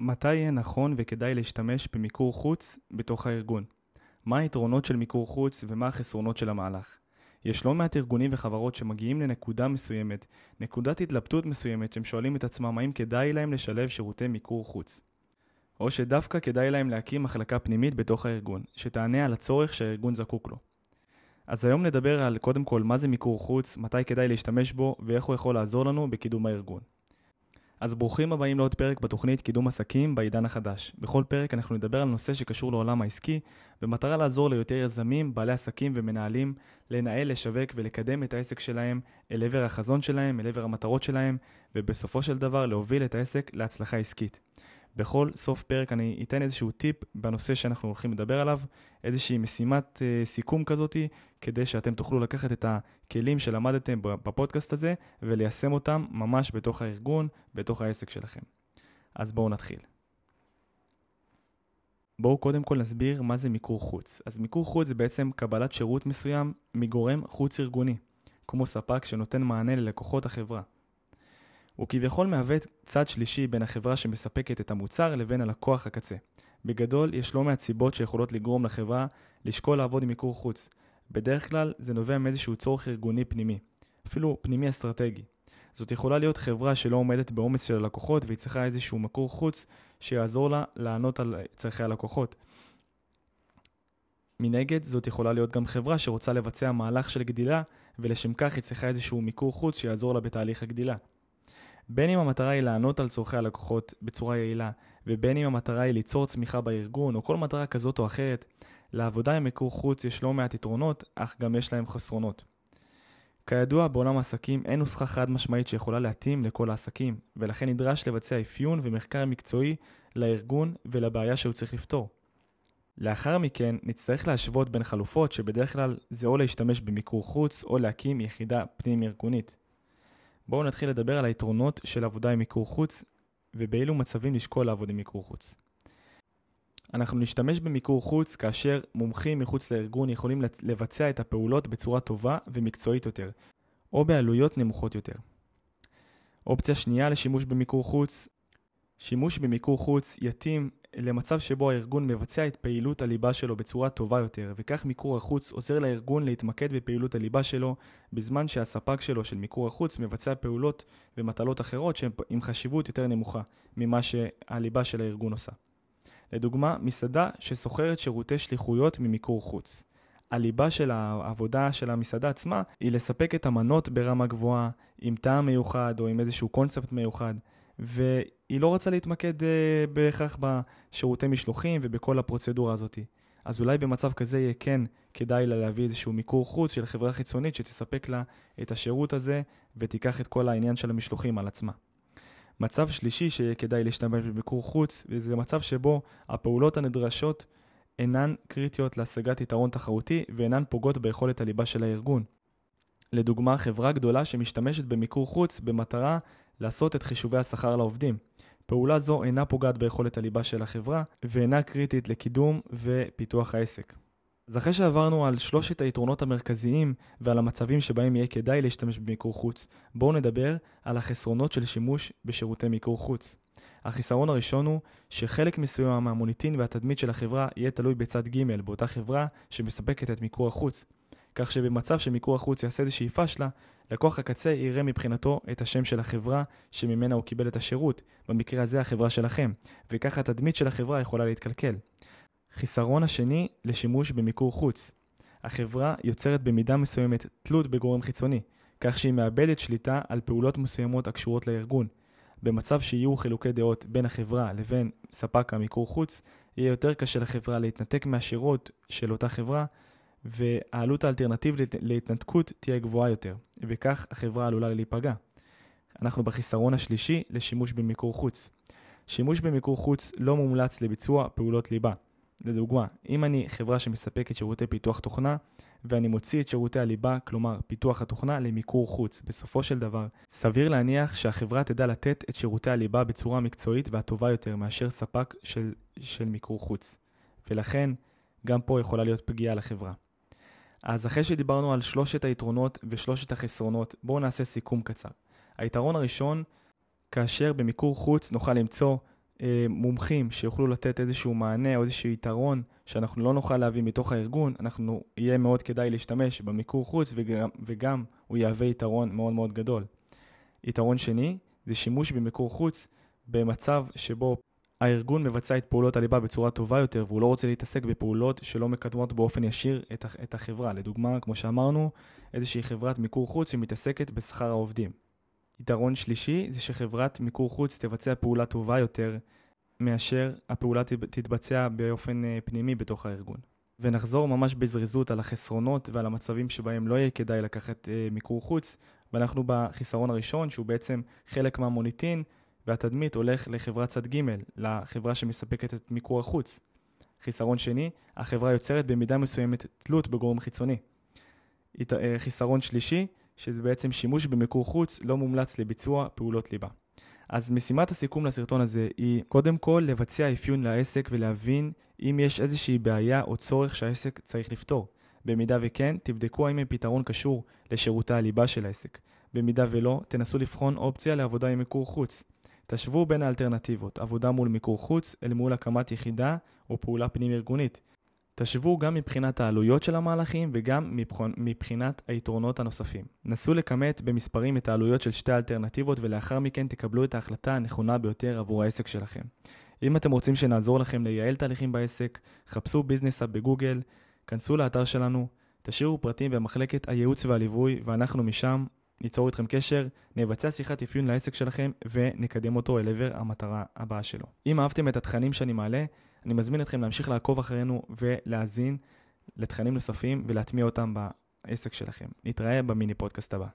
מתי יהיה נכון וכדאי להשתמש במיקור חוץ בתוך הארגון? מה היתרונות של מיקור חוץ ומה החסרונות של המהלך? יש לא מעט ארגונים וחברות שמגיעים לנקודה מסוימת, נקודת התלבטות מסוימת, שהם שואלים את עצמם האם כדאי להם לשלב שירותי מיקור חוץ. או שדווקא כדאי להם להקים מחלקה פנימית בתוך הארגון, שתענה על הצורך שהארגון זקוק לו. אז היום נדבר על קודם כל מה זה מיקור חוץ, מתי כדאי להשתמש בו ואיך הוא יכול לעזור לנו בקידום הארגון. אז ברוכים הבאים לעוד פרק בתוכנית קידום עסקים בעידן החדש. בכל פרק אנחנו נדבר על נושא שקשור לעולם העסקי, במטרה לעזור ליותר יזמים, בעלי עסקים ומנהלים לנהל, לשווק ולקדם את העסק שלהם אל עבר החזון שלהם, אל עבר המטרות שלהם, ובסופו של דבר להוביל את העסק להצלחה עסקית. בכל סוף פרק אני אתן איזשהו טיפ בנושא שאנחנו הולכים לדבר עליו, איזושהי משימת uh, סיכום כזאתי, כדי שאתם תוכלו לקחת את הכלים שלמדתם בפודקאסט הזה וליישם אותם ממש בתוך הארגון, בתוך העסק שלכם. אז בואו נתחיל. בואו קודם כל נסביר מה זה מיקור חוץ. אז מיקור חוץ זה בעצם קבלת שירות מסוים מגורם חוץ ארגוני, כמו ספק שנותן מענה ללקוחות החברה. הוא כביכול מהווה צד שלישי בין החברה שמספקת את המוצר לבין הלקוח הקצה. בגדול, יש לא מעט סיבות שיכולות לגרום לחברה לשקול לעבוד עם מיקור חוץ. בדרך כלל זה נובע מאיזשהו צורך ארגוני פנימי, אפילו פנימי אסטרטגי. זאת יכולה להיות חברה שלא עומדת בעומס של הלקוחות והיא צריכה איזשהו מקור חוץ שיעזור לה לענות על צרכי הלקוחות. מנגד, זאת יכולה להיות גם חברה שרוצה לבצע מהלך של גדילה ולשם כך היא צריכה איזשהו מיקור חוץ שיעזור לה בתהליך הגדילה. בין אם המטרה היא לענות על צורכי הלקוחות בצורה יעילה, ובין אם המטרה היא ליצור צמיחה בארגון, או כל מטרה כזאת או אחרת, לעבודה עם מיקור חוץ יש לא מעט יתרונות, אך גם יש להם חסרונות. כידוע, בעולם העסקים אין נוסחה חד משמעית שיכולה להתאים לכל העסקים, ולכן נדרש לבצע אפיון ומחקר מקצועי לארגון ולבעיה שהוא צריך לפתור. לאחר מכן, נצטרך להשוות בין חלופות שבדרך כלל זה או להשתמש במיקור חוץ או להקים יחידה פנים-ארגונית. בואו נתחיל לדבר על היתרונות של עבודה עם מיקור חוץ ובאילו מצבים לשקול לעבוד עם מיקור חוץ. אנחנו נשתמש במיקור חוץ כאשר מומחים מחוץ לארגון יכולים לבצע את הפעולות בצורה טובה ומקצועית יותר, או בעלויות נמוכות יותר. אופציה שנייה לשימוש במיקור חוץ, שימוש במיקור חוץ יתאים למצב שבו הארגון מבצע את פעילות הליבה שלו בצורה טובה יותר, וכך מיקור החוץ עוזר לארגון להתמקד בפעילות הליבה שלו, בזמן שהספק שלו של מיקור החוץ מבצע פעולות ומטלות אחרות שהן עם חשיבות יותר נמוכה ממה שהליבה של הארגון עושה. לדוגמה, מסעדה ששוכרת שירותי שליחויות ממיקור חוץ. הליבה של העבודה של המסעדה עצמה היא לספק את המנות ברמה גבוהה, עם טעם מיוחד או עם איזשהו קונספט מיוחד. והיא לא רוצה להתמקד uh, בהכרח בשירותי משלוחים ובכל הפרוצדורה הזאת. אז אולי במצב כזה יהיה כן כדאי לה להביא איזשהו מיקור חוץ של חברה חיצונית שתספק לה את השירות הזה ותיקח את כל העניין של המשלוחים על עצמה. מצב שלישי שיהיה כדאי להשתמש במיקור חוץ, וזה מצב שבו הפעולות הנדרשות אינן קריטיות להשגת יתרון תחרותי ואינן פוגעות ביכולת הליבה של הארגון. לדוגמה, חברה גדולה שמשתמשת במיקור חוץ במטרה לעשות את חישובי השכר לעובדים. פעולה זו אינה פוגעת ביכולת הליבה של החברה ואינה קריטית לקידום ופיתוח העסק. אז אחרי שעברנו על שלושת היתרונות המרכזיים ועל המצבים שבהם יהיה כדאי להשתמש במיקור חוץ, בואו נדבר על החסרונות של שימוש בשירותי מיקור חוץ. החיסרון הראשון הוא שחלק מסוים מהמוניטין והתדמית של החברה יהיה תלוי בצד ג' באותה חברה שמספקת את מיקור החוץ. כך שבמצב שמיקור החוץ יעשה איזושהי פשלה, לקוח הקצה יראה מבחינתו את השם של החברה שממנה הוא קיבל את השירות, במקרה הזה החברה שלכם, וככה התדמית של החברה יכולה להתקלקל. חיסרון השני לשימוש במיקור חוץ. החברה יוצרת במידה מסוימת תלות בגורם חיצוני, כך שהיא מאבדת שליטה על פעולות מסוימות הקשורות לארגון. במצב שיהיו חילוקי דעות בין החברה לבין ספק המיקור חוץ, יהיה יותר קשה לחברה להתנתק מהשירות של אותה חברה והעלות האלטרנטיבית להתנתקות תהיה גבוהה יותר, וכך החברה עלולה להיפגע. אנחנו בחיסרון השלישי לשימוש במיקור חוץ. שימוש במיקור חוץ לא מומלץ לביצוע פעולות ליבה. לדוגמה, אם אני חברה שמספקת שירותי פיתוח תוכנה, ואני מוציא את שירותי הליבה, כלומר פיתוח התוכנה, למיקור חוץ. בסופו של דבר, סביר להניח שהחברה תדע לתת את שירותי הליבה בצורה מקצועית והטובה יותר מאשר ספק של, של מיקור חוץ. ולכן, גם פה יכולה להיות פגיעה לחברה. אז אחרי שדיברנו על שלושת היתרונות ושלושת החסרונות, בואו נעשה סיכום קצר. היתרון הראשון, כאשר במיקור חוץ נוכל למצוא אה, מומחים שיוכלו לתת איזשהו מענה או איזשהו יתרון שאנחנו לא נוכל להביא מתוך הארגון, אנחנו, יהיה מאוד כדאי להשתמש במיקור חוץ וגם, וגם הוא יהווה יתרון מאוד מאוד גדול. יתרון שני זה שימוש במיקור חוץ במצב שבו הארגון מבצע את פעולות הליבה בצורה טובה יותר והוא לא רוצה להתעסק בפעולות שלא מקדמות באופן ישיר את החברה. לדוגמה, כמו שאמרנו, איזושהי חברת מיקור חוץ שמתעסקת בשכר העובדים. יתרון שלישי זה שחברת מיקור חוץ תבצע פעולה טובה יותר מאשר הפעולה תתבצע באופן אה, פנימי בתוך הארגון. ונחזור ממש בזריזות על החסרונות ועל המצבים שבהם לא יהיה כדאי לקחת אה, מיקור חוץ, ואנחנו בחיסרון הראשון שהוא בעצם חלק מהמוניטין והתדמית הולך לחברת צד ג', לחברה שמספקת את מיקור החוץ. חיסרון שני, החברה יוצרת במידה מסוימת תלות בגורם חיצוני. אה, חיסרון שלישי, שזה בעצם שימוש במיקור חוץ לא מומלץ לביצוע פעולות ליבה. אז משימת הסיכום לסרטון הזה היא קודם כל לבצע אפיון לעסק ולהבין אם יש איזושהי בעיה או צורך שהעסק צריך לפתור. במידה וכן, תבדקו האם הפתרון קשור לשירותי הליבה של העסק. במידה ולא, תנסו לבחון אופציה לעבודה עם מיקור חוץ. תשוו בין האלטרנטיבות, עבודה מול מיקור חוץ אל מול הקמת יחידה או פעולה פנים-ארגונית. תשוו גם מבחינת העלויות של המהלכים וגם מבחינת היתרונות הנוספים. נסו לכמת במספרים את העלויות של שתי האלטרנטיבות ולאחר מכן תקבלו את ההחלטה הנכונה ביותר עבור העסק שלכם. אם אתם רוצים שנעזור לכם לייעל תהליכים בעסק, חפשו ביזנס אפ בגוגל, כנסו לאתר שלנו, תשאירו פרטים במחלקת הייעוץ והליווי ואנחנו משם ניצור איתכם קשר, נבצע שיחת אפיון לעסק שלכם ונקדם אותו אל עבר המטרה הבאה שלו. אם אהבתם את התכנים שאני מעלה, אני מזמין אתכם להמשיך לעקוב אחרינו ולהאזין לתכנים נוספים ולהטמיע אותם בעסק שלכם. נתראה במיני פודקאסט הבא.